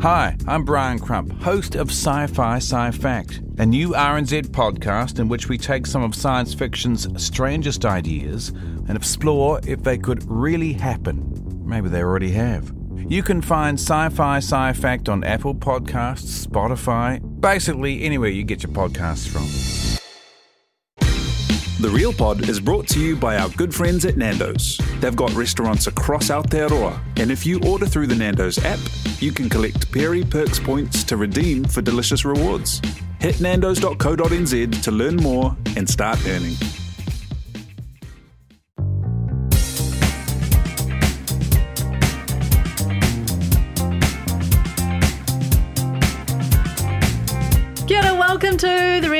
Hi, I'm Brian Crump, host of Sci Fi Sci Fact, a new RNZ podcast in which we take some of science fiction's strangest ideas and explore if they could really happen. Maybe they already have. You can find Sci Fi Sci Fact on Apple Podcasts, Spotify, basically anywhere you get your podcasts from. The Real Pod is brought to you by our good friends at Nando's. They've got restaurants across Aotearoa, and if you order through the Nando's app, you can collect PERi-Perks points to redeem for delicious rewards. Hit nandos.co.nz to learn more and start earning.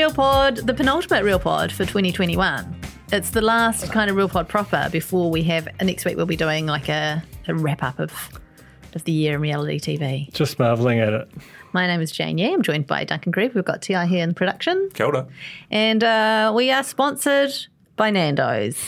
Real Pod, the penultimate Real Pod for 2021. It's the last kind of Real Pod proper before we have next week. We'll be doing like a, a wrap up of of the year in reality TV. Just marvelling at it. My name is Jane Yeh. I'm joined by Duncan Greive. We've got Ti here in production, Kia ora. and uh, we are sponsored by Nando's.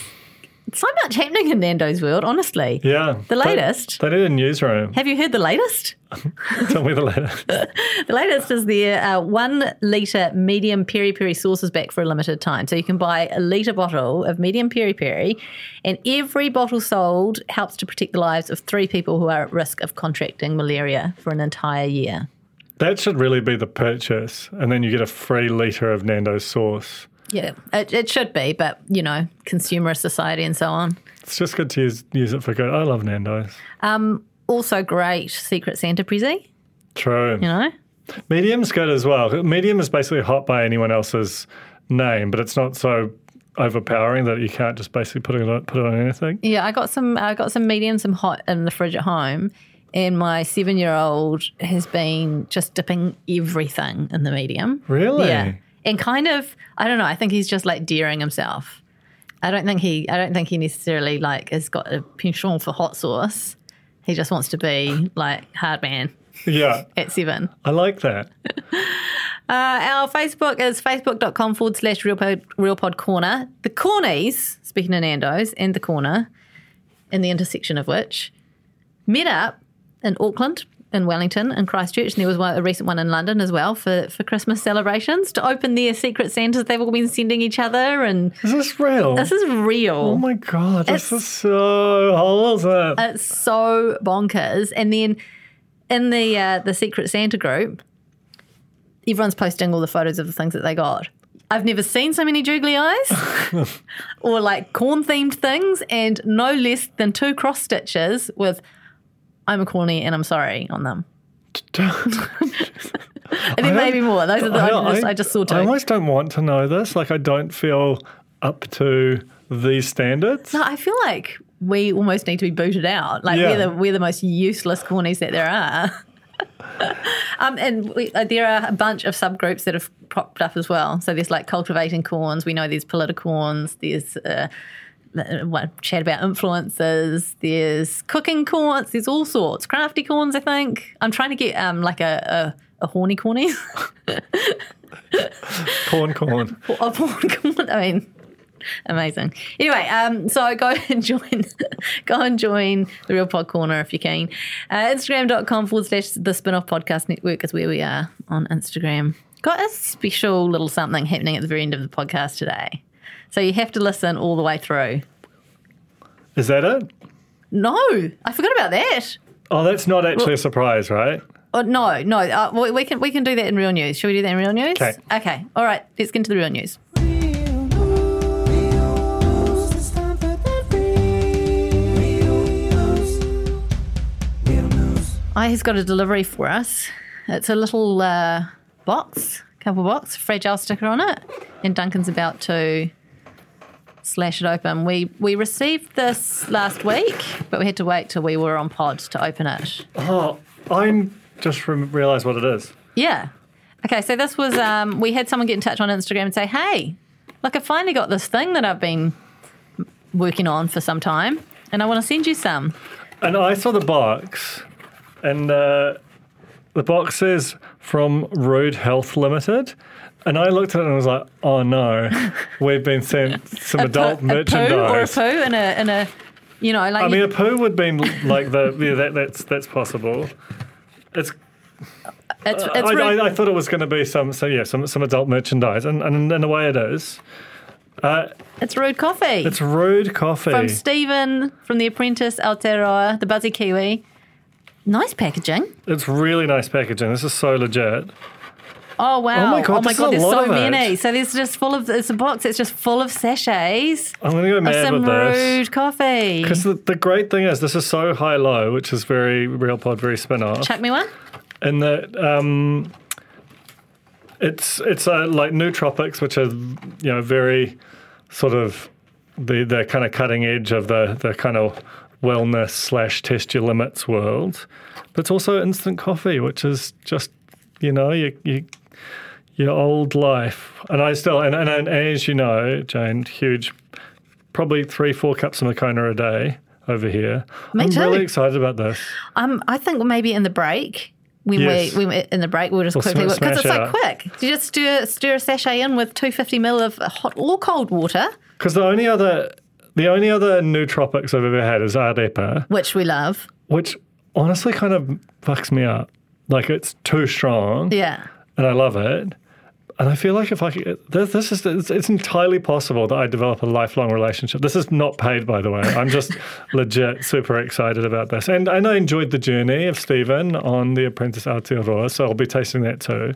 So much happening in Nando's world, honestly. Yeah. The latest. They, need a newsroom. Have you heard the latest? Tell me the latest. The latest is the uh, one litre medium peri peri sauce is back for a limited time. So you can buy a litre bottle of medium peri peri, and every bottle sold helps to protect the lives of three people who are at risk of contracting malaria for an entire year. that should really be the purchase. And then you get a free litre of Nando's sauce. Yeah, it, it should be, but you know, consumer society and so on. It's just good to use, use it for good. I love Nando's. Um, also, great Secret Santa Prezi, True. you know? Medium's good as well. Medium is basically hot by anyone else's name, but it's not so overpowering that you can't just basically put it on, put it on anything. Yeah, I got some. I got some medium, some hot in the fridge at home, and my seven-year-old has been just dipping everything in the medium. Really? Yeah, and kind of, I don't know. I think he's just like daring himself. I don't think he. I don't think he necessarily like has got a penchant for hot sauce. He just wants to be like hard man Yeah. at seven. I like that. Uh, our Facebook is facebook.com forward slash realpod, realpod corner. The cornies, speaking of Nando's, and the corner, in the intersection of which, met up in Auckland, in Wellington, and Christchurch. And there was one, a recent one in London as well for, for Christmas celebrations to open their secret Santas they've all been sending each other. And Is this real? this is real. oh my God. This is so wholesome. It's so bonkers. And then in the uh, the Secret Santa group, everyone's posting all the photos of the things that they got. I've never seen so many googly eyes or like corn themed things, and no less than two cross stitches with "I'm a corny and I'm sorry" on them. And then maybe more. Those are the, I, don't- just, I just saw two. I almost don't want to know this. Like, I don't feel up to these standards. No, I feel like we almost need to be booted out. Like Yeah. we're the we're the most useless cornies that there are. um, and we, uh, there are a bunch of subgroups that have popped up as well. So there's like cultivating corns. We know there's politicorns. There's uh, uh, what chat about influencers. There's cooking corns. There's all sorts. Crafty corns. I think I'm trying to get um like a a, a horny corny. Corn, corn. a porn corn. I mean, amazing. Anyway, um, so go and join, go and join the Real Pod Corner if you can. Uh, Instagram.com forward slash the Spinoff Podcast Network is where we are on Instagram. Got a special little something happening at the very end of the podcast today. So you have to listen all the way through. Is that it? No, I forgot about that. Oh, that's not actually a surprise, right? Oh, no, no. Uh, we, we can we can do that in real news. Should we do that in real news? Okay. Okay. All right. Let's get into the real news. I has got a delivery for us. It's a little uh, box, couple box, fragile sticker on it, and Duncan's about to slash it open. We we received this last week, but we had to wait till we were on pod to open it. Oh, I'm just re- realised what it is. Yeah. Okay, so this was um, we had someone get in touch on Instagram and say, "Hey, look, I finally got this thing that I've been working on for some time, and I want to send you some." And I saw the box, and uh, the box says from Road Health Limited. And I looked at it and was like, oh no, we've been sent some adult a merchandise. poo or a poo in a in a, you know, like I mean, a poo would be like the yeah, that, that's that's possible. It's, it's it's I, really, I, I thought it was going to be some so yeah some some adult merchandise, and and in the way it is, uh, it's rude coffee it's rude coffee. from Stephen from The Apprentice, Aotearoa, the Buzzy Kiwi. Nice packaging. it's really nice packaging. This is so legit. Oh wow! my God, Oh my god! There's so of it. many. So there's just full of. It's a box. It's just full of sachets I'm going to go mad some with this. rude coffee. Because the, the great thing is, this is so high low, which is very real pod, very spin off. Chuck me one. And that um, it's it's uh, like nootropics, which are you know very sort of the the kind of cutting edge of the the kind of wellness slash test your limits world. But it's also instant coffee, which is just you know you you your old life. And I still and, and, and as you know, Jane, huge, probably three four cups of Moccona a day over here. Me I'm too. really excited about this. Um, I think maybe in the break when Yes. we when we, in the break we'll just We'll quickly because it's smash so out. quick. You just stir stir a sachet in with 250 ml of hot or cold water, Because the only other the only other nootropics I've ever had is Arepa, which we love. which honestly kind of fucks me up. Like it's too strong, Yeah. and I love it. And I feel like if I could, this, this is it's, it's entirely possible that I develop a lifelong relationship. This is not paid, by the way. I'm just legit super excited about this, and and I enjoyed the journey of Stephen on the Apprentice Aotearoa, so I'll be tasting that too.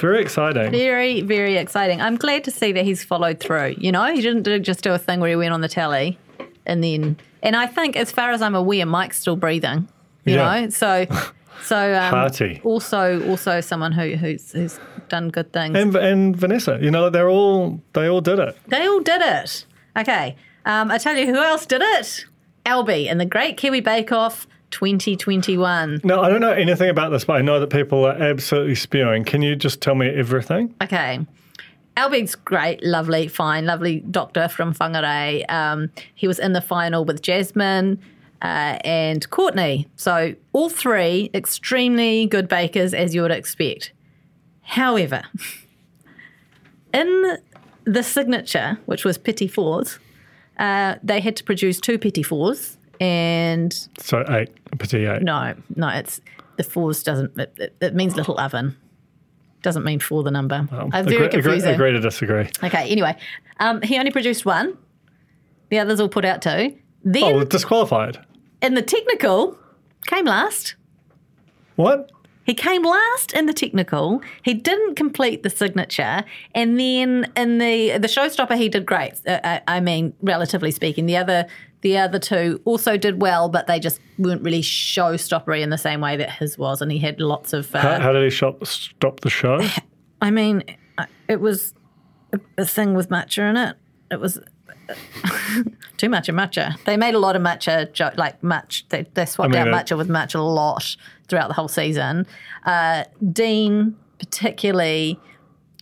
Very exciting. Very, very exciting. I'm glad to see that he's followed through. You know, he didn't just do a thing where he went on the telly and then. And I think, as far as I'm aware, Mike's still breathing. You Yeah. know, so so um, Hearty. also also someone who who's who's done good things. And and Vanessa, you know, they're all they all did it. They all did it. Okay. Um, I tell you who else did it? Albie and the Great Kiwi Bake Off 2021. Now, I don't know anything about this, but I know that people are absolutely spewing. Can you just tell me everything? Okay. Albie's great, lovely, fine, lovely doctor from Whangarei. Um, he was in the final with Jasmine uh, and Courtney. So, all three extremely good bakers, as you would expect. However, in the signature, which was Petit Fours, uh, they had to produce two Petit Fours. And So, eight, petit eight. no, no, it's the fours doesn't, it, it, it means little oven. Doesn't mean four the number. Uh, very agree, agree, confusing. agree to disagree. Okay, anyway, um, he only produced one. The others all put out two. Then Oh, disqualified. In the technical, came last. What? He came last in the technical. He didn't complete the signature, and then in the the showstopper, he did great. Uh, I, I mean, relatively speaking, the other the other two also did well, but they just weren't really showstoppery in the same way that his was, and he had lots of. Uh, How, how did he shop, stop the show? I mean, uh, it was a, a thing with matcha in it. It was too much of matcha. They made a lot of matcha, jo- like match. They, they swapped I mean, out it- matcha with matcha a lot throughout the whole season. Uh, Dean, particularly,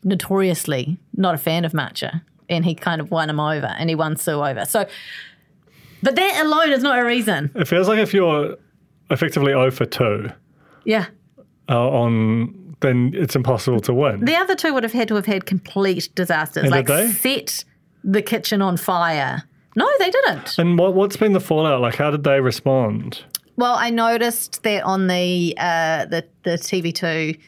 notoriously not a fan of matcha, and he kind of won him over, and he won Sue over. So, but that alone is not a reason. It feels like if you're effectively 0 for 2 Yeah. uh, on, then it's impossible to win. The other two would have had to have had complete disasters, And like set the kitchen on fire. No, they didn't. and what, what's been the fallout? Like, how did they respond? Well, I noticed that on the uh, the the TV two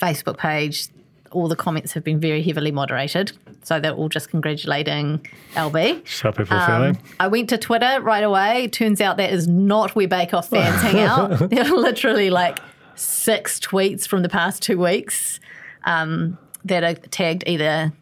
Facebook page, all the comments have been very heavily moderated. so they're all just congratulating Albie. Just how people Um, feeling. I went to Twitter right away. Turns out that is not where Bake Off fans hang out. There are literally like six tweets from the past two weeks um, that are tagged either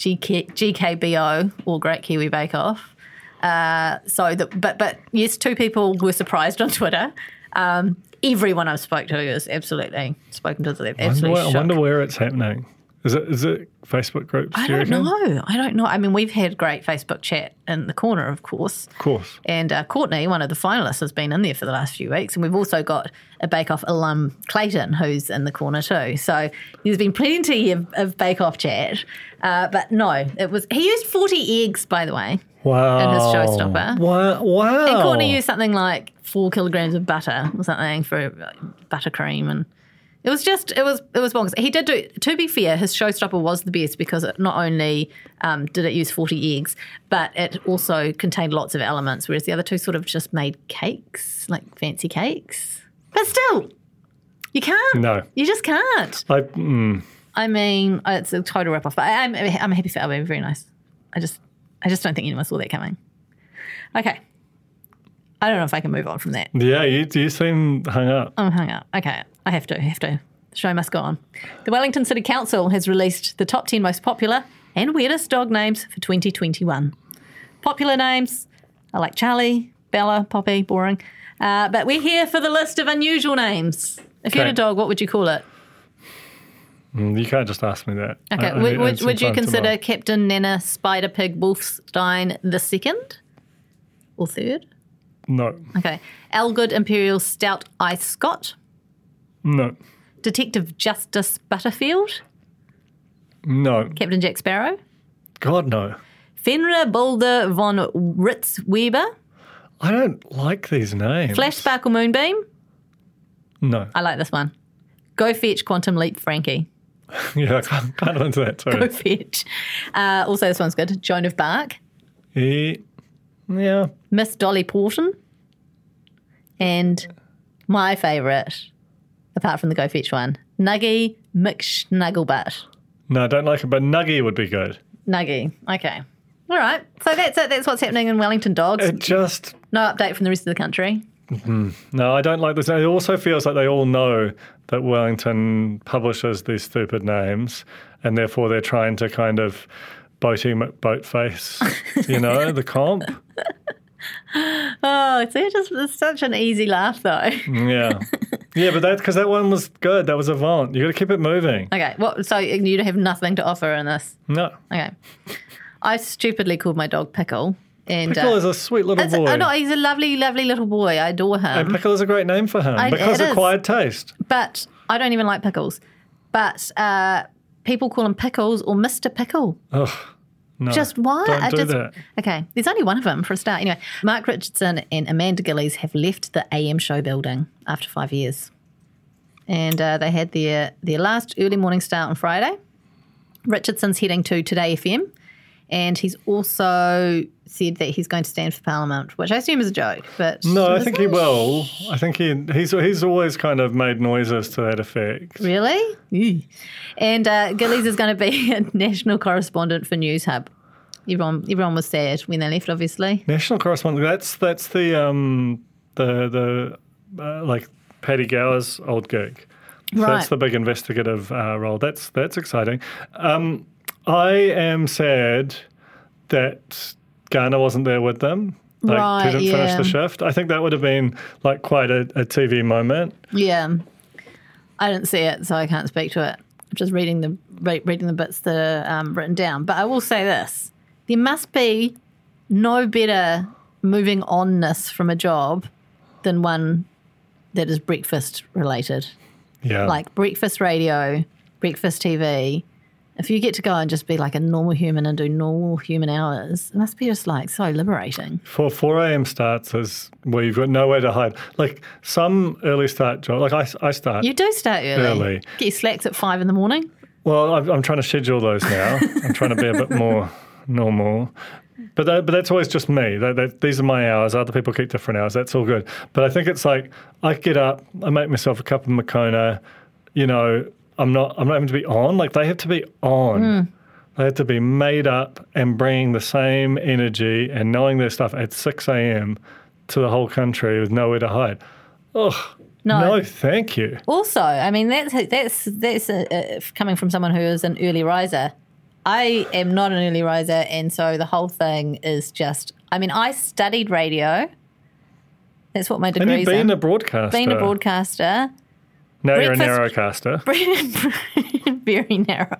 GK, GKBO or Great Kiwi Bake Off. Uh, so, the, but but yes, two people were surprised on Twitter. Um, everyone I've spoke to is absolutely spoken to. I absolutely wonder, I wonder where it's happening. Is it is it Facebook groups? I do reckon? know. I don't know. I mean, we've had great Facebook chat in the corner, of course. Of course. And uh, Courtney, one of the finalists, has been in there for the last few weeks. And we've also got a Bake Off alum, Clayton, who's in the corner too. So there's been plenty of, of Bake Off chat. Uh, but no, it was, he used 40 eggs, by the way. Wow. In his showstopper. Wow. Wow. And Courtney used something like four kilograms of butter or something for buttercream. And it was just, it was, it was bonkers. He did do, to be fair, his showstopper was the best because it not only um, did it use 40 eggs, but it also contained lots of elements, whereas the other two sort of just made cakes, like fancy cakes. But still, you can't. No. You just can't. I, mm, I mean, it's a total rip off. But I'm, I'm happy for Albert. Very nice. I just, I just don't think anyone saw that coming. Okay. I don't know if I can move on from that. yeah, you, you seem hung up. I'm hung up. Okay. I have to. I have to. The show must go on. The Wellington City Council has released the top 10 most popular and weirdest dog names for 2021. Popular names are like Charlie, Bella, Poppy, boring. Uh, but we're here for the list of unusual names. If you had a dog, what would you call it? Mm, You can't just ask me that. Okay. I- I would would, would you consider mull. Captain Nana Spider Pig Wolfstein the second or third? No. Okay. Elgood Imperial Stout Ice Scott. No. Detective Justice Butterfield. No. Captain Jack Sparrow. God, no. Fenrir Boulder von Ritzweber. I don't like these names. Flash Sparkle Moonbeam. No. I like this one. Go Fetch Quantum Leap Frankie. yeah, I can't, kind of into that too. Go Fetch. Uh, also, this one's good. Joan of Bark. He, yeah. Miss Dolly Porton. And my favourite, apart from the Go Fetch one, Nuggy McSnugglebutt. No, I don't like it, but Nuggy would be good. Nuggy. Okay. All right. So that's it. That's what's happening in Wellington Dogs. It just, No update from the rest of the country. Mm-hmm. no, I don't like this. It also feels like they all know that Wellington publishes these stupid names, and therefore they're trying to kind of boaty McBoatface, you know, the comp. Oh, it's just it's such an easy laugh, though. Yeah. Yeah, but that because that one was good. That was a Avant. You got to keep it moving. Okay. Well, so you have nothing to offer in this. No, Okay. I stupidly called my dog Pickle, and Pickle uh, is a sweet little boy. oh, no, he's a lovely, lovely little boy. I adore him. and Pickle is a great name for him I- because acquired taste. but I don't even like pickles. But uh, people call him Pickles or Mister Pickle. Ugh, no. Just why? Don't I do just, that. Okay, there's only one of them for a start. Anyway, Mark Richardson and Amanda Gillies have left the AM show building after five years, and uh, they had their their last early morning start on Friday. Richardson's heading to Today FM, and he's also said that he's going to stand for Parliament, which I assume is a joke. But No, I think he it? will. I think he he's he's always kind of made noises to that effect. Really? Yeah. And uh, Gillies is going to be a national correspondent for Newshub. Everyone, everyone was sad when they left, obviously. National correspondent. That's that's the um the the uh, like Paddy Gower's old gig. So Right. That's the big investigative uh, role. That's that's exciting. Um, I am sad that Garner wasn't there with them. Like, Right, didn't finish the shift. I think that would have been like quite a, a TV moment. Yeah, I didn't see it, so I can't speak to it. I'm just reading the re- reading the bits that are um, written down. But I will say this: there must be no better moving onness from a job than one that is breakfast related. Yeah. like breakfast radio, breakfast TV. If you get to go and just be like a normal human and do normal human hours, it must be just like so liberating. For 4 a.m. starts is where you've got nowhere to hide. Like some early start job, like I, I start. You do start early. Early. Get your slacks at five in the morning. Well, I'm, I'm trying to schedule those now. I'm trying to be a bit more normal. But that, but that's always just me. That, that, these are my hours. Other people keep different hours. That's all good. But I think it's like I get up, I make myself a cup of Moccona. You know, I'm not I'm not having to be on. Like they have to be on. they have to be made up and bringing the same energy and knowing their stuff at 6 a.m. to the whole country with nowhere to hide. Ugh. No. No, thank you. Also, I mean that's that's that's uh, uh, coming from someone who is an early riser. I am not an early riser, and so the whole thing is just. I mean, I studied radio. That's what my And degree you've is been in. a broadcaster. Been a broadcaster. Now you're a breakfast- narrowcaster. Very narrow.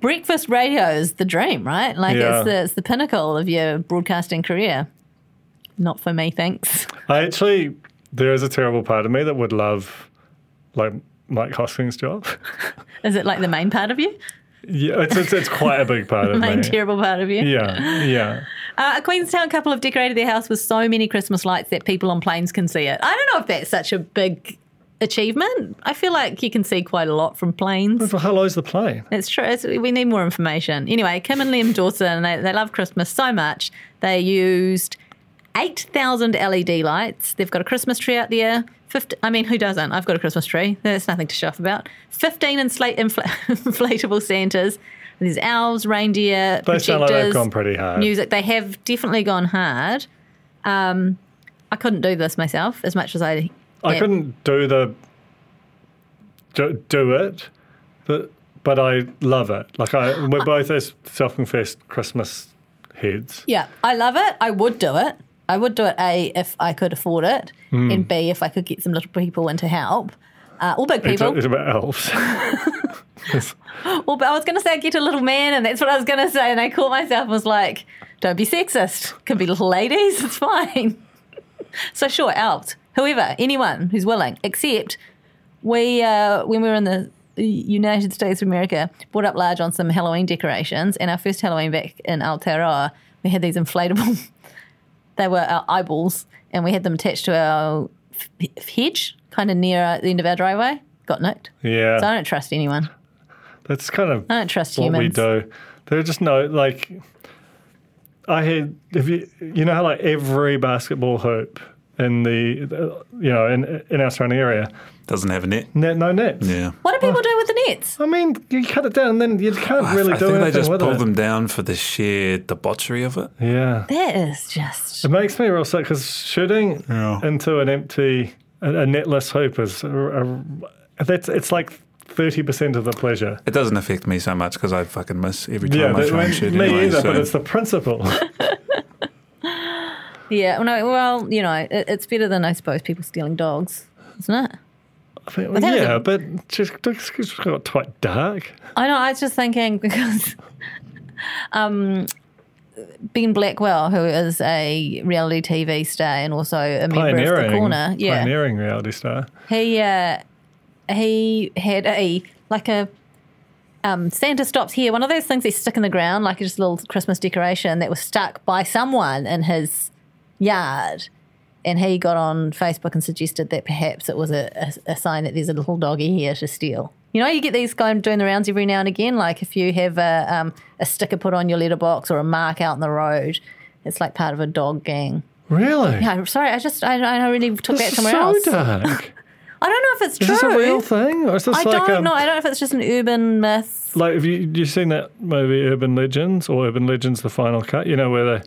Breakfast radio is the dream, right? Like Yeah. it's the it's the pinnacle of your broadcasting career. Not for me, thanks. I actually, there is a terrible part of me that would love, like, Mike Hosking's job. Is it like the main part of you? yeah, it's, it's, it's quite a big part of main me. terrible part of you? Yeah, yeah. Uh, a Queenstown couple have decorated their house with so many Christmas lights that people on planes can see it. I don't know if that's such a big achievement. I feel like you can see quite a lot from planes. Well, hello's the plane. It's true. It's, we need more information. Anyway, Kim and Liam Dawson, they, they love Christmas so much. They used 8,000 LED lights. They've got a Christmas tree out there. 50, I mean, who doesn't? I've got a Christmas tree. There's nothing to show off about. 15 infla- infl- inflatable Santas. There's elves, reindeer, They sound like they've gone pretty hard. music. They have definitely gone hard. Um, I couldn't do this myself as much as I. I yeah. couldn't do the do, do it, but but I love it. Like I, we're both as self-confessed Christmas heads. Yeah, I love it. I would do it. I would do it A if I could afford it, Hmm. and B if I could get some little people in to help, uh, or big people. it's about elves. Well, but I was going to say get a little man, and that's what I was going to say, and I caught myself and was like, "Don't be sexist. Can be little ladies. It's fine." so sure, elves, whoever, anyone who's willing. Except we, uh, when we were in the United States of America, brought up large on some Halloween decorations, and our first Halloween back in Aotearoa, we had these inflatable. they were our eyeballs, and we had them attached to our f- hedge, kind of near the end of our driveway. Got nicked. yeah, So I don't trust anyone. that's kind of I don't trust what we do. There are just no like. I had if you you know how like every basketball hoop in the you know in in our surrounding area Doesn't have a net. net no nets. Yeah. What do people oh. do with the nets? I mean, you cut it down, and then you can't really I, I do think anything they just with pull it. them down for the sheer debauchery of it. Yeah, That is just. it makes me real sick because shooting Yeah. into an empty, a, a netless hoop is a, a, that's it's like thirty percent of the pleasure. It doesn't affect me so much because I fucking miss every time Yeah, I that- try and me anyway. either, so- but it's the principle. Yeah, well, no, well, you know, it, it's better than I suppose people stealing dogs, isn't it? That yeah, a- but just it's just got quite dark. I know. I was just thinking because um, Ben Blackwell, who is a reality TV star and also a member of the corner, yeah, pioneering reality star. he uh, he had a like a um, Santa stops here. One of those things they stick in the ground, like just a little Christmas decoration that was stuck by someone in his yard. And he got on Facebook and suggested that perhaps it was a, a, a sign that there's a little doggy here to steal. You know, you get these guys doing the rounds every now and again. Like if you have a, um, a sticker put on your letterbox or a mark out in the road, it's like part of a dog gang. Really? Yeah, sorry, I just I, I really took that This is somewhere so else. dark. I don't know if it's Is true. Is this a real thing, or is this I like don't um, know. I don't know if it's just an urban myth. like have you you seen that movie Urban Legends or Urban Legends: The Final Cut? You know where they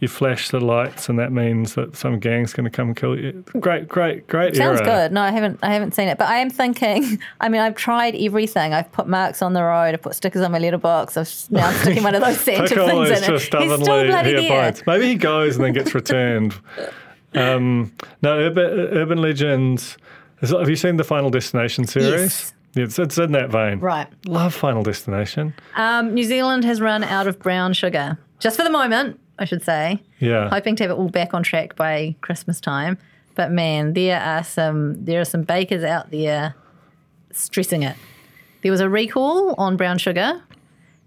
you flash the lights and that means that some gang's going to come and kill you. Great, great, great Sounds era. good. No, I haven't. I haven't seen it, but I am thinking. I mean, I've tried everything. I've put marks on the road. I've put stickers on my letterbox. I've now I'm sticking one of those Santa things in it. He's still bloody he there. Maybe he goes and then gets returned. Um, no, Urban, Urban Legends. Have you seen the Final Destination series? Yes. It's, it's in that vein. Right. Love Final Destination. Um, New Zealand has run out of brown sugar, just for the moment, I should say. Yeah. Hoping to have it all back on track by Christmas time. But man, there are some there are some bakers out there stressing it. There was a recall on brown sugar,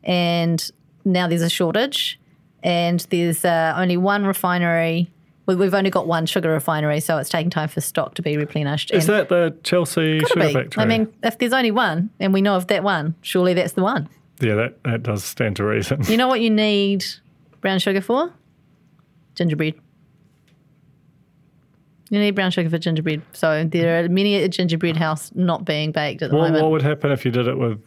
and now there's a shortage. And there's uh, only one refinery. well, We've only got one sugar refinery, so it's taking time for stock to be replenished. Is And- that the Chelsea Sugar be. Factory? I mean, if there's only one, and we know of that one, surely that's the one. yeah, that, that does stand to reason. You know what you need brown sugar for? Gingerbread. You need brown sugar for gingerbread. So there are many a gingerbread house not being baked at the What, moment. what would happen if you did it with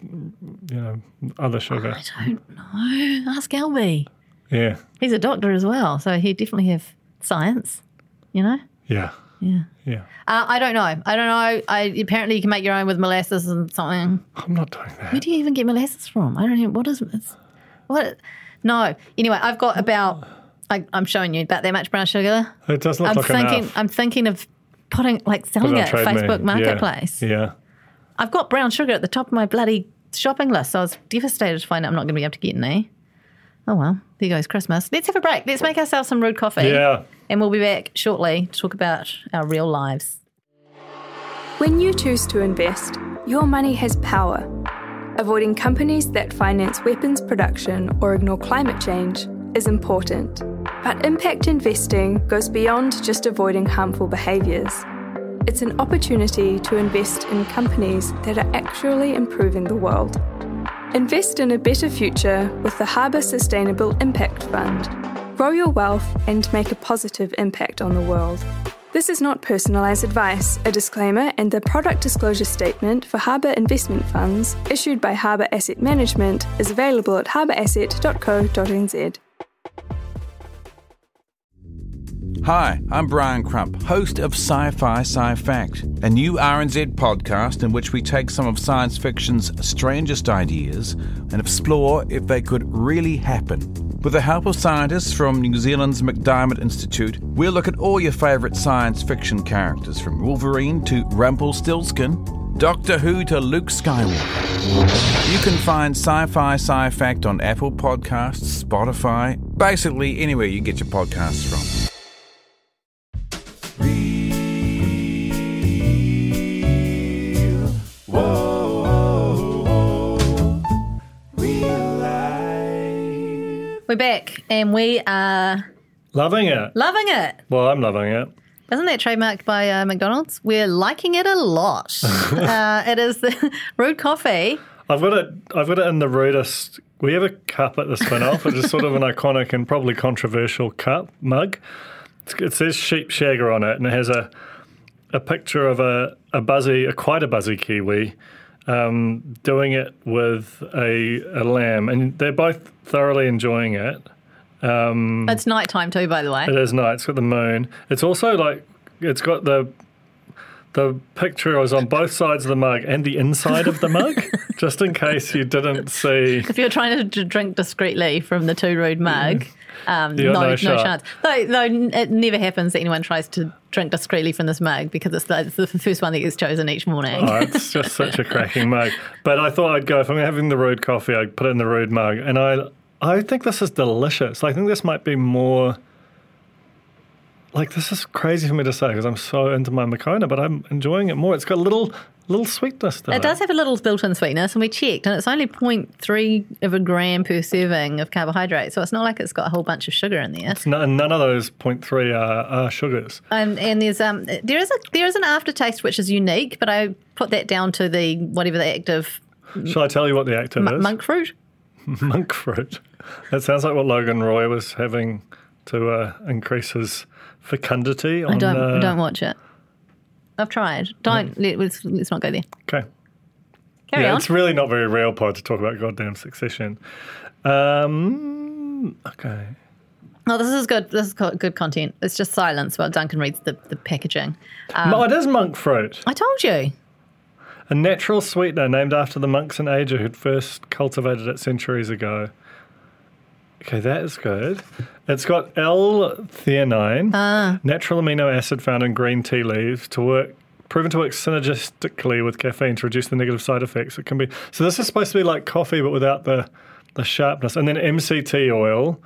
you know, other sugar. I don't know. Ask Albie. Yeah, He's a doctor as well, so he definitely have science. You know. yeah, Yeah. yeah. Uh, I don't know. I don't know. I apparently you can make your own with molasses and something. I'm not doing that. Where do you even get molasses from? I don't even. What is what? No. Anyway, I've got about. I, I'm showing you about that much brown sugar. It does not I'm look thinking. enough. I'm thinking of putting like selling Put it on at Trade Me. Facebook Yeah, Marketplace. Yeah. I've got brown sugar at the top of my bloody shopping list, so I was devastated to find out I'm not going to be able to get any. Oh well, there goes Christmas. Let's have a break. Let's make ourselves some rude coffee. Yeah. And we'll be back shortly to talk about our real lives. When you choose to invest, your money has power. Avoiding companies that finance weapons production or ignore climate change is important. But impact investing goes beyond just avoiding harmful behaviours. It's an opportunity to invest in companies that are actually improving the world. Invest in a better future with the Harbour Sustainable Impact Fund. Grow your wealth and make a positive impact on the world. This is not personalised advice. A disclaimer and the product disclosure statement for Harbour investment funds issued by Harbour Asset Management is available at harbourasset.co.nz. Hi, I'm Brian Crump, host of Sci Fi Sci Fact, a new RNZ podcast in which we take some of science fiction's strangest ideas and explore if they could really happen. With the help of scientists from New Zealand's MacDiarmid Institute, we'll look at all your favourite science fiction characters from Wolverine to Rumpelstiltskin, Doctor Who to Luke Skywalker. You can find Sci Fi Sci Fact on Apple Podcasts, Spotify, basically anywhere you get your podcasts from. We're back and we are Loving it. loving it. Well, I'm loving it. Isn't that trademarked by uh, McDonald's? We're liking it a lot. uh, it is the rude coffee. I've got it. I've got it in the rudest. We have a cup at the spin off, which is sort of an iconic and probably controversial cup mug. It says sheep shagger on it, and it has a a picture of a a buzzy, a quite a buzzy kiwi, um, doing it with a a lamb, and they're both thoroughly enjoying it. Um, It's nighttime too, by the way. It is nice. It's got the moon. It's also like it's got the the picture is on both sides of the mug and the inside of the mug, just in case you didn't see. If you're trying to drink discreetly from the Two Rude mug, um, no, no no, chance. Though, though it never happens that anyone tries to drink discreetly from this mug because it's the, it's the first one that gets chosen each morning. Oh, it's just such a cracking mug. But I thought I'd go if I'm having the rude coffee, I'd put it in the rude mug, and I I think this is delicious. I think this might be more. Like this is crazy for me to say because I'm so into my Moccona, but I'm enjoying it more. It's got a little little sweetness to it. It does have a little built-in sweetness, and we checked, and it's only 0.3 of a gram per serving of carbohydrate. So it's not like it's got a whole bunch of sugar in there. No, none of those 0.3 are, are sugars. Um, and there's um there is a there is an aftertaste which is unique, but I put that down to the whatever the active Shall I tell you what the active m- is? monk fruit. monk fruit. That sounds like what Logan Roy was having to uh, increase his fecundity. On, I don't uh, don't watch it. I've tried. Don't let, let's, let's not go there. Okay. Carry yeah, on. it's really not very real pod to talk about goddamn succession. Um, okay. Oh, this is good. This is good content. It's just silence while Duncan reads the, the packaging. oh, it is monk fruit, I told you. a natural sweetener named after the monks in Asia who'd first cultivated it centuries ago. Okay, that is good. It's got L-theanine, Ah. natural amino acid found in green tea leaves, to work proven to work synergistically with caffeine to reduce the negative side effects. It can be so. This is supposed to be like coffee, but without the the sharpness. And then MCT oil,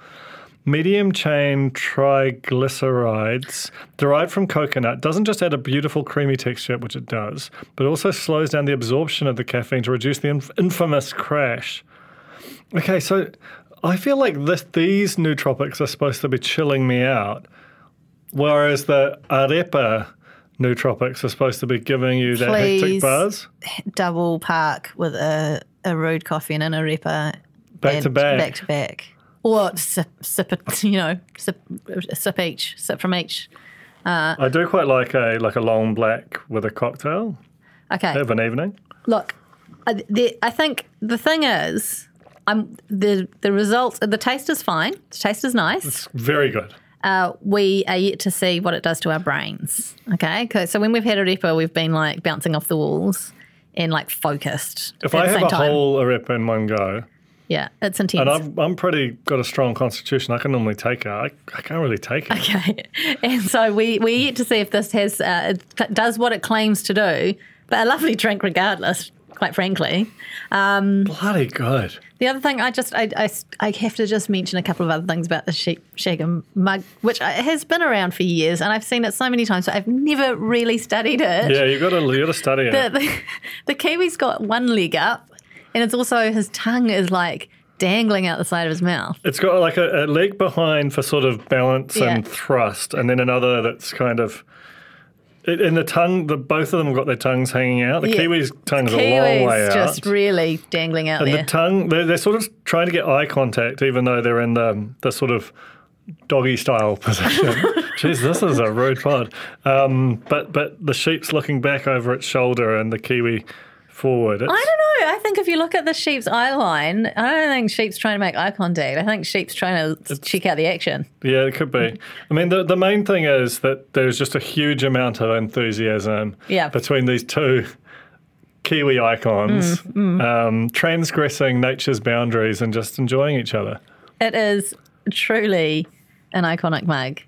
medium chain triglycerides derived from coconut, doesn't just add a beautiful creamy texture, which it does, but also slows down the absorption of the caffeine to reduce the inf- infamous crash. Okay, so I feel like this, these nootropics are supposed to be chilling me out, whereas the arepa nootropics are supposed to be giving you that hectic buzz. Double park with a, a rude coffee and an arepa. Back to back. Back to back. Or sip, sip you know, sip, sip each, sip from each. Uh, I do quite like a like a long black with a cocktail Okay. of an evening. Look, I, the, I think the thing is, I'm the the result. The taste is fine. The taste is nice. It's very good. Uh, we are yet to see what it does to our brains. Okay, so when we've had arepa, we've been like bouncing off the walls and like focused. If I have a time. whole arepa in one go, yeah, it's intense. and I'm, I'm pretty got a strong constitution, I can normally take it. I, I can't really take it. Okay, and so we we yet to see if this has uh, it does what it claims to do, but a lovely drink regardless. Quite frankly, Bloody good. the other thing I just I, I, I have to just mention a couple of other things about the shaker mug, which has been around for years, and I've seen it so many times, but I've never really studied it. Yeah, you've got to you got to study it. The, the, the kiwi's got one leg up, and it's also his tongue is like dangling out the side of his mouth. It's got like a, a leg behind for sort of balance and thrust, and then another that's kind of. In the tongue, the both of them have got their tongues hanging out. The Yeah. kiwi's tongue's a long way out. just really dangling out and there. the tongue, they're, they're sort of trying to get eye contact, even though they're in the, the sort of doggy style position. Jeez, this is a rude pod. Um, but but the sheep's looking back over its shoulder, and the kiwi forward. It's, I don't know. I think if you look at the sheep's eye line, I don't think sheep's trying to make eye contact. I think sheep's trying to check out the action. Yeah, it could be. I mean, the, the main thing is that there's just a huge amount of enthusiasm Yeah. between these two Kiwi icons, Mm, Um, transgressing nature's boundaries and just enjoying each other. It is truly an iconic mug.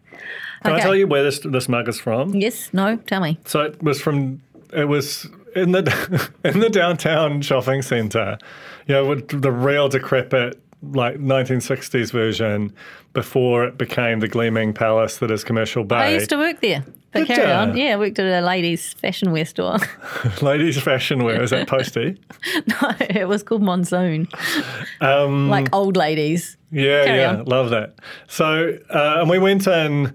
Can I tell you where this this mug is from? Yes, no, tell me. So it was from it was in the in the downtown shopping centre. You know, with the real decrepit like 1960s version before it became the gleaming palace that is Commercial Bay. I used to work there. But Did carry on. Yeah, I worked at a ladies' fashion wear store. Ladies fashion wear is that posty? no, it was called Monsoon. Um, like old ladies. Yeah, Carry yeah, on. love that. So, uh, and we went in,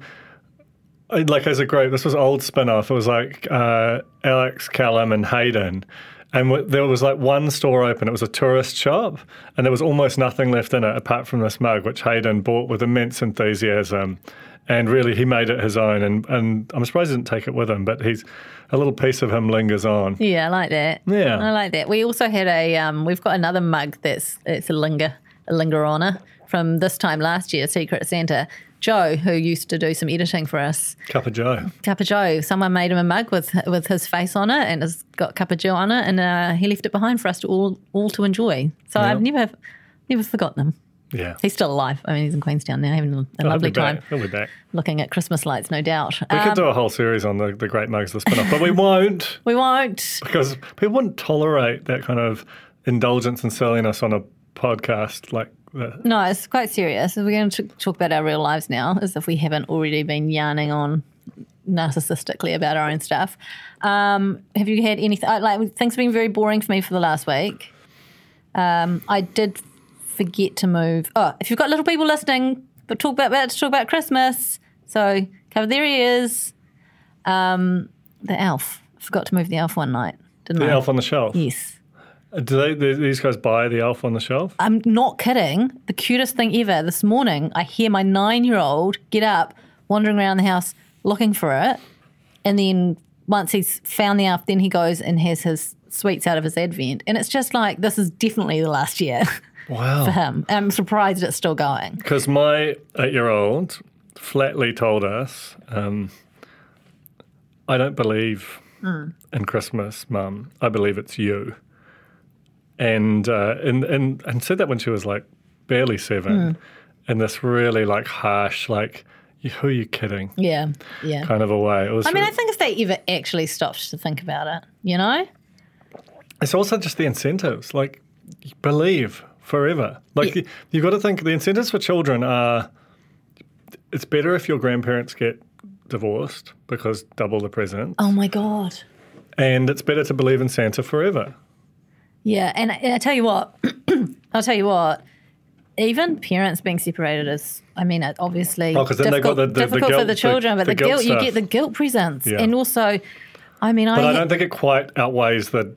like, as a group, this was old spin off. It was like uh, Alex, Callum, and Hayden. And w- there was like one store open. It was a tourist shop, and there was almost nothing left in it apart from this mug, which Hayden bought with immense enthusiasm. And really, he made it his own. And, and I'm surprised he didn't take it with him, but he's a little piece of him lingers on. Yeah, I like that. Yeah. I like that. We also had a um, we've got another mug that's it's a linger a linger honor from this time last year, Secret Santa. Joe, who used to do some editing for us, Cup of Joe. Cup of Joe. Someone made him a mug with with his face on it, and it's got Cup of Joe on it, and uh, he left it behind for us to all all to enjoy. So I've never never forgotten him. Yeah. He's still alive. I mean, he's in Queenstown now, having a Oh, lovely time, He'll be back. looking at Christmas lights, no doubt. We Um, could do a whole series on the, the great mugs, the spin off, but we won't. we won't. because people wouldn't tolerate that kind of indulgence and silliness on a podcast like No, it's quite serious. We're going to talk about our real lives now, as if we haven't already been yarning on narcissistically about our own stuff. Um, have you had anything? Like things have been very boring for me for the last week. Um, I did forget to move. Oh, if you've got little people listening, but talk about about to talk about Christmas. So cover their ears. Um, the elf. Forgot to move the elf one night, didn't The I? The elf on the shelf. Yes. Do they, do these guys buy the elf on the shelf? I'm not kidding. The cutest thing ever. This morning, I hear my nine year old get up, wandering around the house looking for it. And then once he's found the elf, then he goes and has his sweets out of his advent. And it's just like, this is definitely the last year wow. for him. I'm surprised it's still going. Because my eight year old flatly told us, um, I don't believe in Christmas, mum. I believe it's you. And, uh, and, and, and said that when she was like barely seven in this really like harsh, like, who are you kidding Yeah. Yeah. kind of a way. It was I mean, I think if they ever actually stopped to think about it, you know? It's also just the incentives. Like, believe forever. Like, you, you've got to think the incentives for children are it's better if your grandparents get divorced because double the present, Oh my God. and it's better to believe in Santa forever. Yeah, and, and I tell you what, I'll tell you what. Even parents being separated is, I mean, obviously Oh, 'cause then they've got difficult, the- the- the guilt- for the children, but the the, guilt guilt, you get the guilt presents, Yeah. and also, I mean, But I, I don't think it quite outweighs the,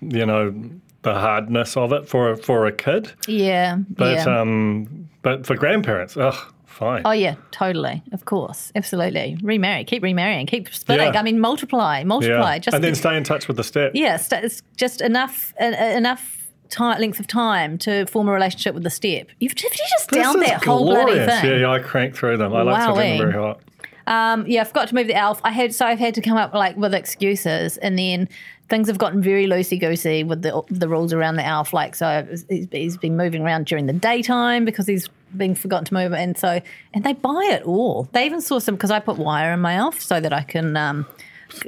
you know, the hardness of it for for a kid. yeah, But yeah, um, but for grandparents, ugh, fine. Oh yeah, totally. Of course, absolutely. Remarry, keep remarrying, keep splitting. Yeah. I mean, multiply, multiply. yeah. Just and then stay in touch with the step. yeah, st- it's just enough uh, enough time, length of time to form a relationship with the step. You've, you've just This down that whole bloody thing. Yeah, yeah, I crank through them. I like something Wowee. very hot. Um, yeah, I forgot to move the elf. I had so I've had to come up like with excuses, and then things have gotten very loosey goosey with the the rules around the elf. Like so, he's, he's been moving around during the daytime because he's been forgotten to move, and so and they buy it all. They even saw some because I put wire in my elf so that I can um,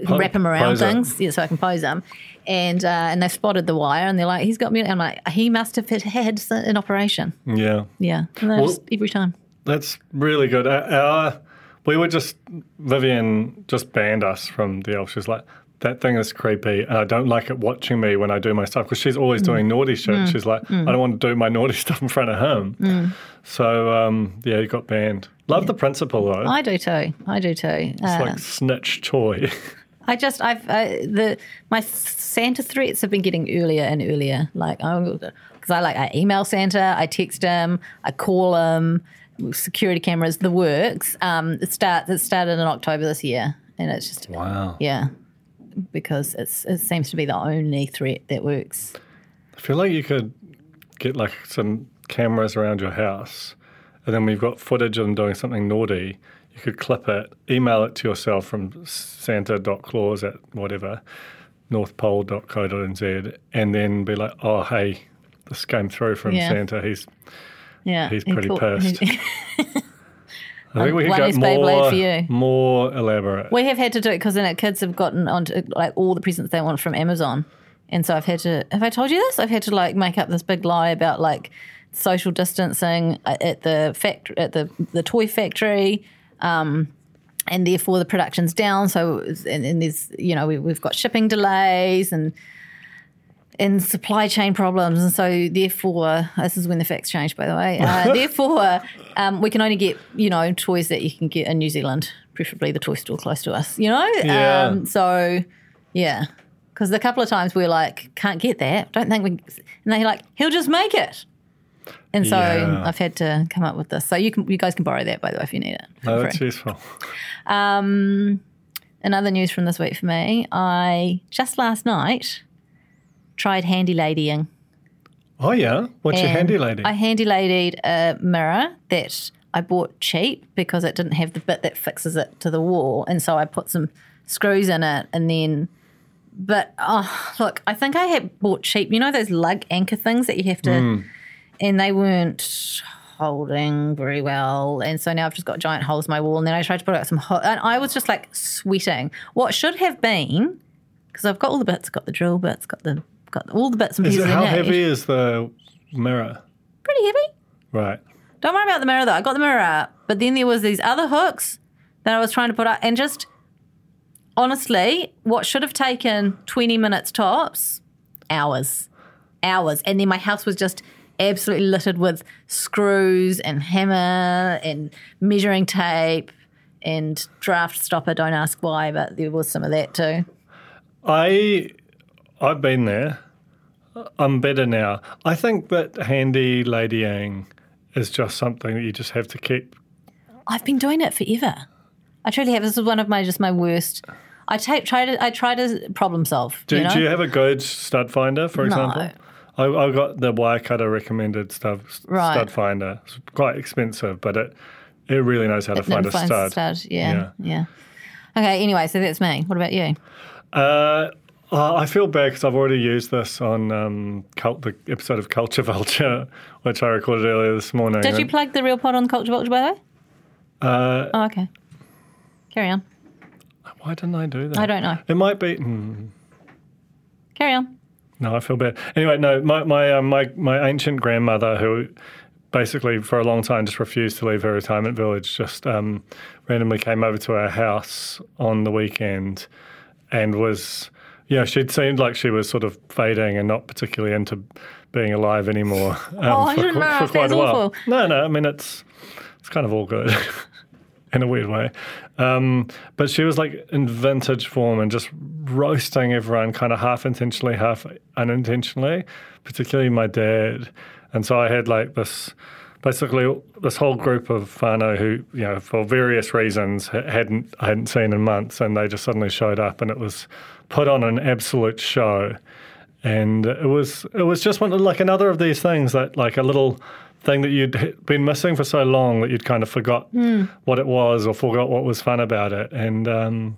wrap them around things, yeah, so I can pose them. And uh, and they spotted the wire, and they're like, "He's got me." I'm like, "He must have had- an operation." Yeah. Yeah, Well- just every time. That's really good. Our, our we were just Vivian just banned us from the elf. She's like, that thing is creepy, and I don't like it watching me when I do my stuff because she's always Mm. doing naughty shit. She's like, I don't want to do my naughty stuff in front of him. So um, yeah, he got banned. Love the principle though. I do too. I do too. it's Uh, like snitch toy. I just I've I, the my Santa threats have been getting earlier and earlier. Like because I like I email Santa, I text him, I call him, security cameras, the works. Um, it start it started in October this year, and it's just wow. yeah, because it's it seems to be the only threat that works. I feel like you could get like some cameras around your house, and then we've got footage of them doing something naughty. You could clip it, email it to yourself from santa.claus at whatever, northpole.co.nz, and then be like, oh, hey, this came through from Yeah. Santa. He's Yeah, He's he pretty called- pissed. I think we um, could One go more, more elaborate. We have had to do it because then our kids have gotten onto like all the presents they want from Amazon, and so I've had to. Have I told you this? I've had to like make up this big lie about like social distancing at the fact at the the toy factory, um, and therefore the production's down. So and, and there's you know we, we've got shipping delays and and supply chain problems, and so therefore this is when the facts change. By the way, uh, therefore um, we can only get you know toys that you can get in New Zealand, preferably the toy store close to us. You know, Yeah. um, so yeah, because a couple of times we're like can't get that. Don't think we, and they're like he'll just make it. And so Yeah. I've had to come up with this. So you can, you guys can borrow that by the way if you need it. for no, free. that's useful. Another news from this week for me. I just last night tried handy ladying. Oh, yeah? What's your handy lady? I handy ladied a mirror that I bought cheap because it didn't have the bit that fixes it to the wall. And so I put some screws in it and then. But oh, look, I think I had bought cheap. You know those lug anchor things that you have to. Hmm. And they weren't holding very well. And so now I've just got giant holes in my wall. And then I tried to put out some hot. And I was just like sweating. What should have been, because I've got all the bits, got the drill bits, got the. Got all the bits and is pieces it, how heavy is the mirror? Pretty heavy. Right. Don't worry about the mirror though. I got the mirror out, but then there was these other hooks that I was trying to put up, and just honestly, what should have taken twenty minutes tops, hours, hours, and then my house was just absolutely littered with screws and hammer and measuring tape and draft stopper. Don't ask why, but there was some of that too. I I've been there. I'm better now. I think that handy ladying is just something that you just have to keep. I've been doing it forever. I truly have. This is one of my just my worst. I take try to I try to problem solve. Do you you, know? do you have a good stud finder, for No. example? I, I got the Wirecutter recommended stud, Right. stud finder. It's quite expensive, but it it really knows how to find a stud. stud. Yeah, yeah. Okay. Anyway, so that's me. What about you? Uh, uh, I feel bad because I've already used this on um, cult, the episode of Culture Vulture, which I recorded earlier this morning. Did you plug the real pod on Culture Vulture by the way? uh, Oh, okay. Carry on. why didn't I do that? I don't know. It might be. hmm. Carry on. No, I feel bad. Anyway, no, my my uh, my my ancient grandmother, who basically for a long time just refused to leave her retirement village, just um, randomly came over to our house on the weekend, and was, you know, she'd seemed like she was sort of fading and not particularly into being alive anymore. Um, Oh, I for, didn't know. for quite That's a while. awful. No, no, I mean it's it's kind of all good. in a weird way. Um, but she was like in vintage form and just roasting everyone kind of half intentionally, half unintentionally, particularly my dad. And so I had like this basically this whole group of whānau who, you know, for various reasons hadn't I hadn't seen in months, and they just suddenly showed up, and it was put on an absolute show, and it was it was just one like another of these things that like a little thing that you'd been missing for so long that you'd kind of forgot what it was or forgot what was fun about it, and um,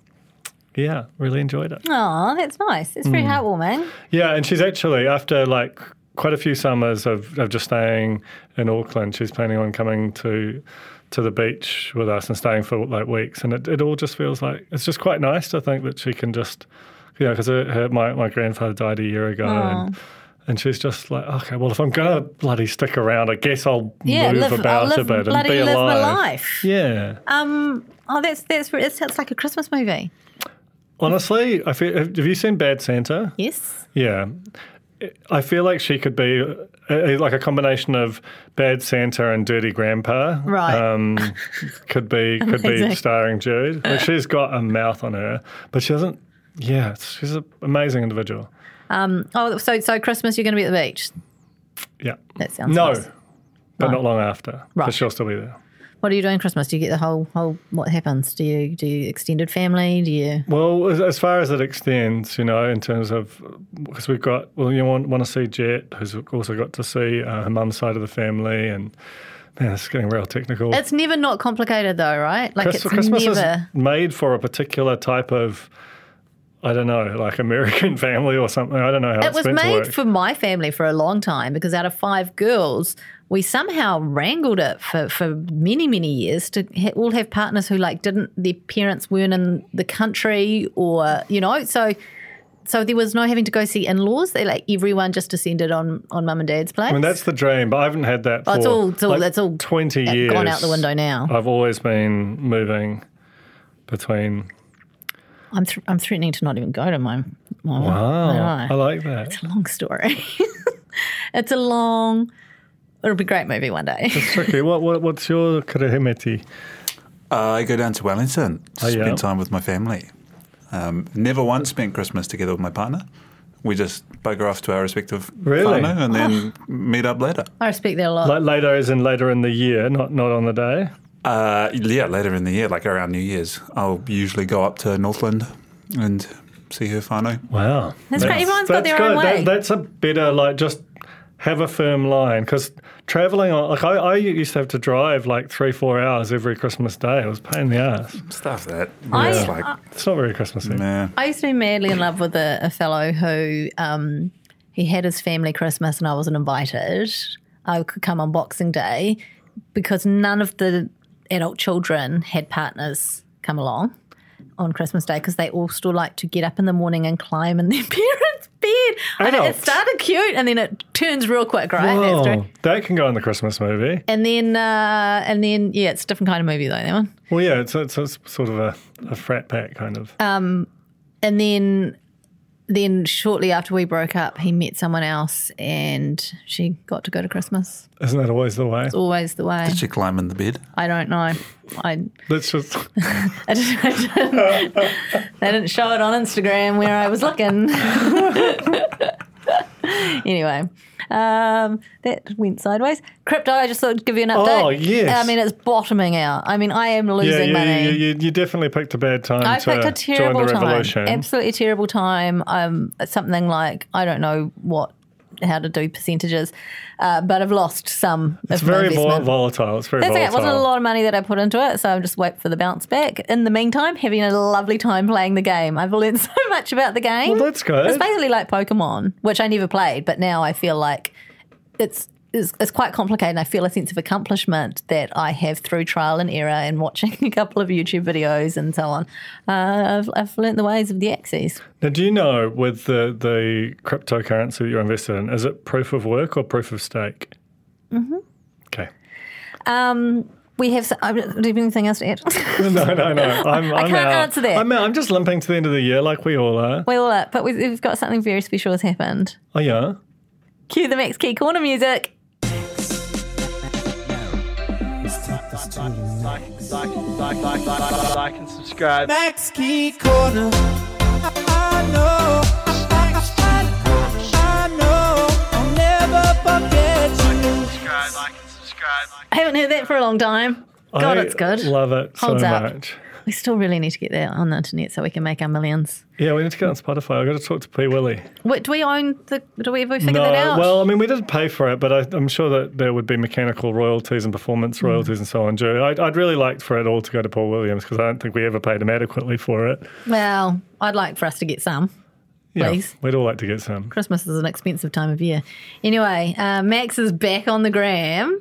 yeah, really enjoyed it. Oh, that's nice. It's very heartwarming. Yeah, and she's actually after like quite a few summers of, of just staying in Auckland, she's planning on coming to to the beach with us and staying for like weeks, and it, it all just feels like it's just quite nice to think that she can just, you know, because her, her, my my grandfather died a year ago, and and she's just like, okay, well, if I'm gonna bloody stick around, I guess I'll Yeah, move live, about I'll live, a bit and be live alive. my life. Yeah, Um. Oh, that's that's it sounds like a Christmas movie. honestly, I feel. Have you seen Bad Santa? Yes. Yeah. I feel like she could be uh, like a combination of Bad Santa and Dirty Grandpa. Right. Um, could be could be starring Jude. Like, she's got a mouth on her, but she doesn't. Yeah, she's an amazing individual. Um. Oh, so so Christmas you're going to be at the beach. Yeah. That sounds No, nice. but Right. not long after. Right. But she'll still be there. What are you doing Christmas? Do you get the whole whole? What happens? Do you do you extended family? Do you? Well, as, as far as it extends, you know, in terms of because we've got well, you want want to see Jet, who's also got to see uh, her mum's side of the family, and man, it's getting real technical. It's never not complicated though, right? Like Christ- it's Christmas never. is made for a particular type of, I don't know, like American family or something. I don't know how It it's was made for my family for a long time because out of five girls, we somehow wrangled it for, for many, many years to ha- all have partners who like didn't, their parents weren't in the country or, you know, so so there was no having to go see in-laws. They like everyone just descended on on mum and dad's place. I mean, that's the dream, but I haven't had that Oh, for it's all- it's all- like that's all 20 years gone out the window now. I've always been moving between. I'm th- I'm threatening to not even go to my. my Wow, I I, like that. It's a long story. it's a long. It'll be a great movie one day. It's tricky. what, what What's your Kirihimete? Uh, I go down to Wellington to Oh, yeah. spend time with my family. Um, never once spent Christmas together with my partner. We just bugger off to our respective Really? whānau and then meet up later. I respect that a lot. Like later, as in later in the year, not not on the day. Uh, yeah, later in the year, like around New Year's, I'll usually go up to Northland and see her whānau. Wow, That's great. Everyone's got their own way. That, that's a better like just have a firm line because traveling on like I, I used to have to drive like three four hours every Christmas day. It was a pain in the ass. Stuff that. I- It's like, It's not very Christmassy. nah. I used to be madly in love with a, a fellow who um, he had his family Christmas and I wasn't invited. I could come on Boxing Day because none of the adult children had partners come along on Christmas Day because they all still like to get up in the morning and climb in their parents' bed. And it started cute and then it turns real quick, right? Whoa, that can go in the Christmas movie. And then, uh, and then, yeah, it's a different kind of movie though. That one. Well, yeah, it's, it's, it's sort of a, a frat pack kind of. Um, and then then shortly after we broke up he met someone else and she got to go to christmas Isn't that always the way? it's always the way Did she climb in the bed? i don't know i, Let's just. I didn't, I didn't, they didn't show it on instagram where i was looking anyway um, that went sideways. Crypto, I just thought I'd give you an update. Oh, yes. I mean, it's bottoming out. I mean, I am Yeah, losing you, money. you, you, you definitely picked a bad time I to picked a terrible time. Absolutely terrible time. Um, something like I don't know what how to do percentages, uh, but I've lost some. It's very vol- volatile. It's very That's okay. It volatile. wasn't a lot of money that I put into it, so I'm just wait for the bounce back. In the meantime, having a lovely time playing the game. I've learned so much about the game. Well, that's good. It's basically like Pokemon, which I never played, but now I feel like it's it's, it's quite complicated. And I feel a sense of accomplishment that I have through trial and error and watching a couple of YouTube videos and so on. Uh, I've, I've learnt the ways of the Axies. Now, do you know with the, the cryptocurrency that you're invested in, is it proof of work or proof of stake? Mm-hmm. Okay. Um, we have. Do you have anything else to add? No, no, no. I'm, I I'm can't out. answer that. I'm. I'm just limping to the end of the year like we all are. we all are, but we've, we've got something very special has happened. Oh, yeah? Cue the Max Key Corner music. Like, and subscribe. Max Key Corner. I. I haven't heard that for a long time. God, I it's good. Love it Holds so up. much. We still really need to get that on the internet so we can make our millions. Yeah, we need to get on Spotify. I've got to talk to P. Willie. What, do we own the? Do we ever figure no, that out? well, I mean, we did pay for it, but I, I'm sure that there would be mechanical royalties and performance Hmm. royalties and so on. due. I'd, I'd really like for it all to go to Paul Williams because I don't think we ever paid him adequately for it. Well, I'd like for us to get some. Yeah, Please. we'd all like to get some. Christmas is an expensive time of year. Anyway, uh, Max is back on the gram.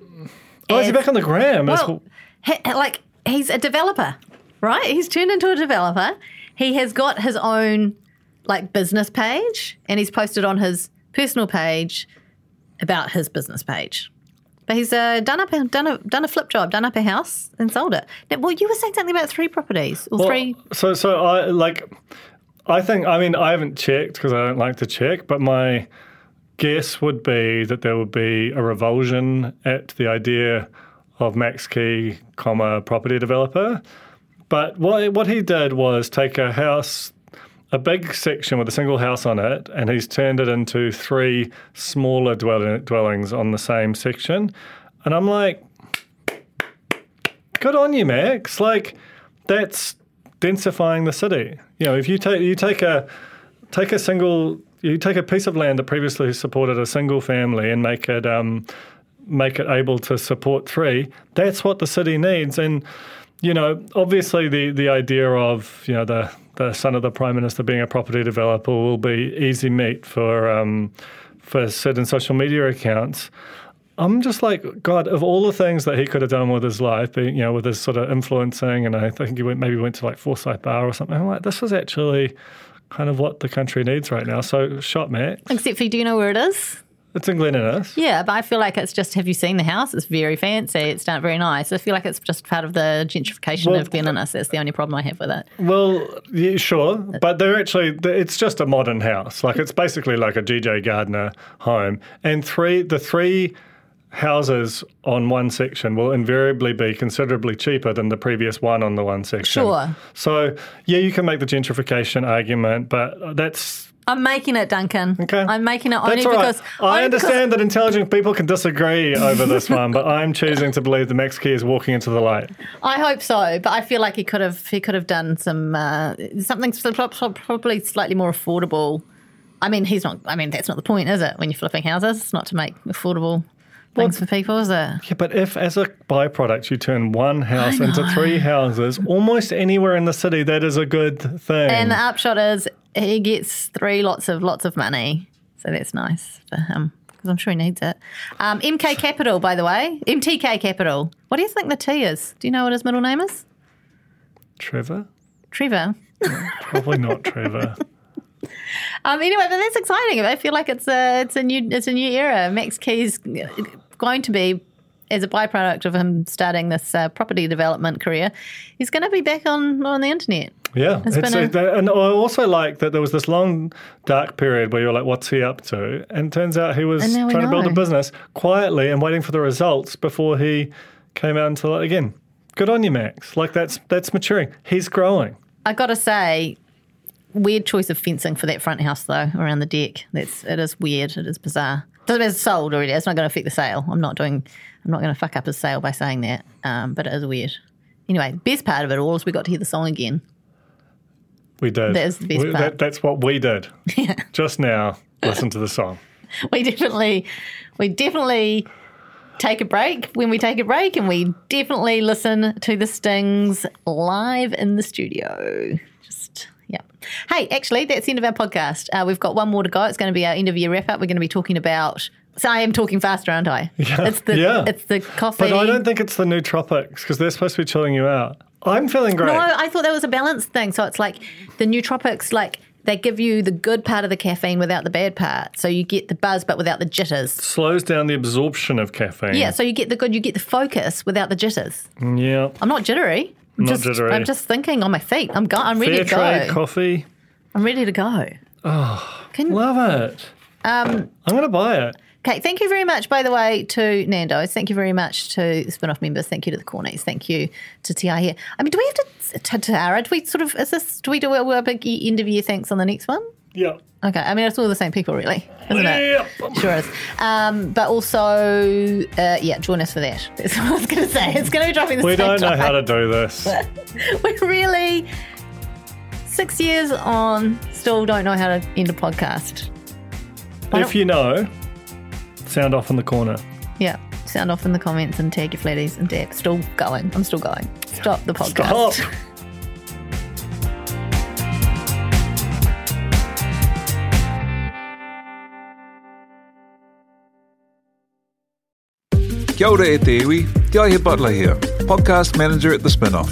Oh, is he back on the gram? Well, he, like he's a developer, right? He's turned into a developer. He has got his own like business page, and he's posted on his personal page about his business page. But he's uh, done up a, done a done a flip job, done up a house and sold it. Now, well, you were saying something about three properties or Well, three. So, so I like. I think. I mean, I haven't checked because I don't like to check, but my guess would be that there would be a revulsion at the idea of Max Key, comma property developer. But what what he did was take a house, a big section with a single house on it, and he's turned it into three smaller dwell- dwellings on the same section. And I'm like, good on you, Max. Like, that's densifying the city. You know, if you take you take a take a single you take a piece of land that previously supported a single family and make it um, make it able to support three. That's what the city needs. And you know, obviously the the idea of you know the the son of the prime minister being a property developer will be easy meat for um, for certain social media accounts. I'm just like God. Of all the things that he could have done with his life, being you know, with his sort of influencing, and I think he went maybe went to like Forsyth Barr or something. I'm like, this is actually kind of what the country needs right now. So, shot Max. Except for, do you know where it is? It's in Glen Innes. Yeah, but I feel like it's just. Have you seen the house? It's very fancy. It's not very nice. I feel like it's just part of the gentrification Well, of Glen Innes. That's the only problem I have with it. Well, yeah, sure, but they're actually it's just a modern house. Like it's basically like a GJ Gardner home, and three the three houses on one section will invariably be considerably cheaper than the previous one on the one section. Sure. So yeah, you can make the gentrification argument, but that's I'm making it, Duncan. Okay. I'm making it only that's right. because I only because- understand that intelligent people can disagree over this one, but I'm choosing to believe that Max Key is walking into the light. I hope so, but I feel like he could have he could have done some uh, something so- pro- pro- probably slightly more affordable. I mean, he's not. I mean, that's not the point, is it? When you're flipping houses, it's not to make affordable things for people, is it? Yeah, but if as a byproduct you turn one house into three houses, almost anywhere in the city, that is a good thing. And the upshot is he gets three lots of lots of money, so that's nice for him because I'm sure he needs it. Um, MK Capital, by the way, MTK Capital. What do you think the T is? Do you know what his middle name is? Trevor? Trevor. Probably not Trevor. Um, anyway, but that's exciting. I feel like it's a it's a new it's a new era. Max Key's going to be as a byproduct of him starting this uh, property development career. He's going to be back on on the internet. Yeah, It's a- a- and I also like that there was this long dark period where you're like, "What's he up to?" And turns out he was trying to build a business quietly and waiting for the results before he came out into light again. Good on you, Max. Like that's that's maturing. He's growing. I got to say, weird choice of fencing for that front house though around the deck. That's it is weird. It is bizarre. Doesn't mean it's sold already. It's not going to affect the sale. I'm not doing. I'm not going to fuck up his sale by saying that. Um, but it is weird. Anyway, best part of it all is we got to hear the song again. We did. That is the best We- part. that- that's what we did. Yeah. Just now, listen to the song. we definitely we definitely take a break when we take a break and we definitely listen to the stings live in the studio just yeah hey actually that's the end of our podcast uh, we've got one more to go it's going to be our end of year wrap up we're going to be talking about so I am talking faster, aren't I? Yeah. It's the Yeah. it's the coffee. But I don't think it's the nootropics because they're supposed to be chilling you out. I'm feeling great. No, I thought that was a balanced thing. So it's like the nootropics, like they give you the good part of the caffeine without the bad part. So you get the buzz but without the jitters. Slows down the absorption of caffeine. Yeah, so you get the good, you get the focus without the jitters. Yeah. I'm not jittery. I'm Not just, jittery. I'm just thinking on my feet. I'm go- I'm ready Fair to go. trade coffee. I'm ready to go. Oh, Can, Love it. um, I'm going to buy it. Okay, thank you very much, by the way, to Nando's. Thank you very much to spin-off members. Thank you to the Cornies. Thank you to Te Aihe. I mean, do we have to, to Tara, do we sort of, is this, do we do a, a big end of year thanks on the next one? Yeah. Okay, I mean it's all the same people, really, isn't it? Yep. Sure is. Um, but also, uh, yeah, join us for that. That's what I was going to say. It's going to be dropping the We same don't know time. how to do this. We're really six years on, still don't know how to end a podcast. Why if you know, sound off in the corner. Yeah, sound off in the comments and tag your flatties and dab. Still going. I'm still going. Stop the podcast. Stop. Kia ora e te iwi, Te Aihe Butler here, podcast manager at The Spinoff.